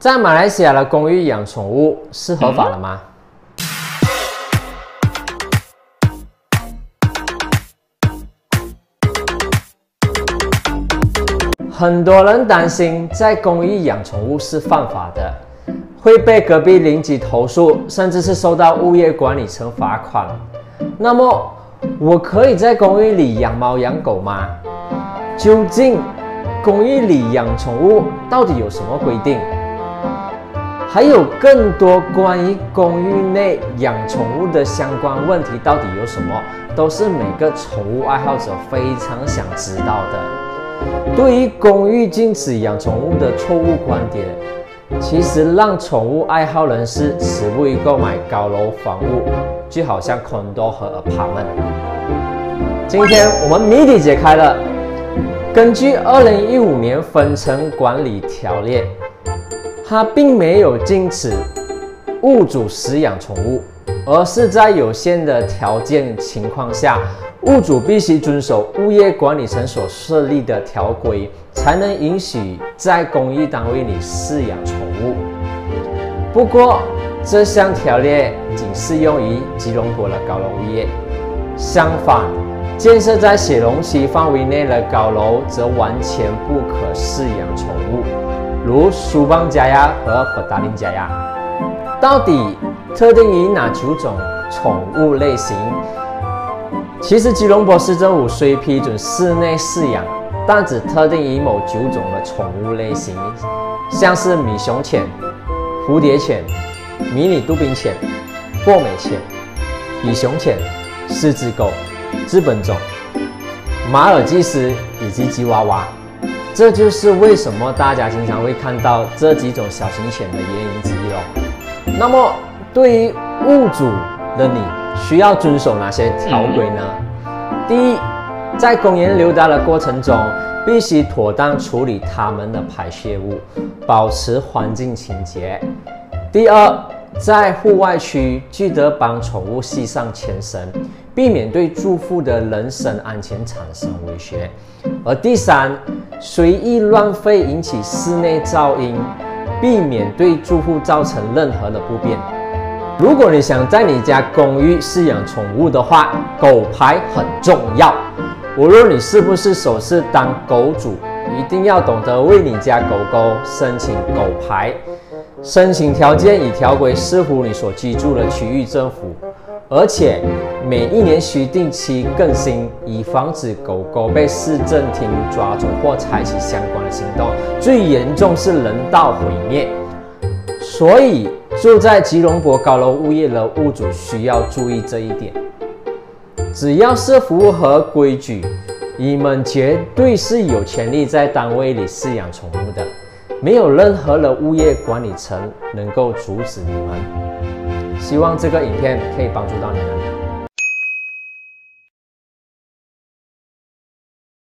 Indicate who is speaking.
Speaker 1: 在马来西亚的公寓养宠物是合法的吗？很多人担心在公寓养宠物是犯法的，会被隔壁邻居投诉，甚至是受到物业管理层罚款。那么，我可以在公寓里养猫养狗吗？究竟公寓里养宠物到底有什么规定？还有更多关于公寓内养宠物的相关问题，到底有什么？都是每个宠物爱好者非常想知道的。对于公寓禁止养宠物的错误观点，其实让宠物爱好人士止步于购买高楼房屋，就好像 condo 和 apartment。今天我们谜底解开了，根据二零一五年分层管理条例。它并没有禁止物主饲养宠物，而是在有限的条件情况下，物主必须遵守物业管理层所设立的条规，才能允许在公寓单位里饲养宠物。不过，这项条例仅适用于吉隆坡的高楼物业，相反，建设在雪隆区范围内的高楼则完全不可饲养宠物。如苏邦加亚和布达林加亚，到底特定于哪九种宠物类型？其实吉隆坡市政府虽批准室内饲养，但只特定于某九种的宠物类型，像是米熊犬、蝴蝶犬、迷你杜宾犬、博美犬、比熊犬、狮子狗、日本种、马尔济斯以及吉娃娃。这就是为什么大家经常会看到这几种小型犬的原因之一喽。那么，对于物主的你，需要遵守哪些条规呢？第一，在公园溜达的过程中，必须妥当处理它们的排泄物，保持环境清洁。第二，在户外区记得帮宠物系上牵绳，避免对住户的人身安全产生威胁。而第三，随意乱吠引起室内噪音，避免对住户造成任何的不便。如果你想在你家公寓饲养宠物的话，狗牌很重要。无论你是不是首次当狗主，一定要懂得为你家狗狗申请狗牌。申请条件与条规视乎你所居住的区域政府。而且每一年需定期更新，以防止狗狗被市政厅抓走或采取相关的行动。最严重是人道毁灭。所以住在吉隆坡高楼物业的物主需要注意这一点。只要是符合规矩，你们绝对是有权利在单位里饲养宠物的，没有任何的物业管理层能够阻止你们。希望这个影片可以帮助到你们。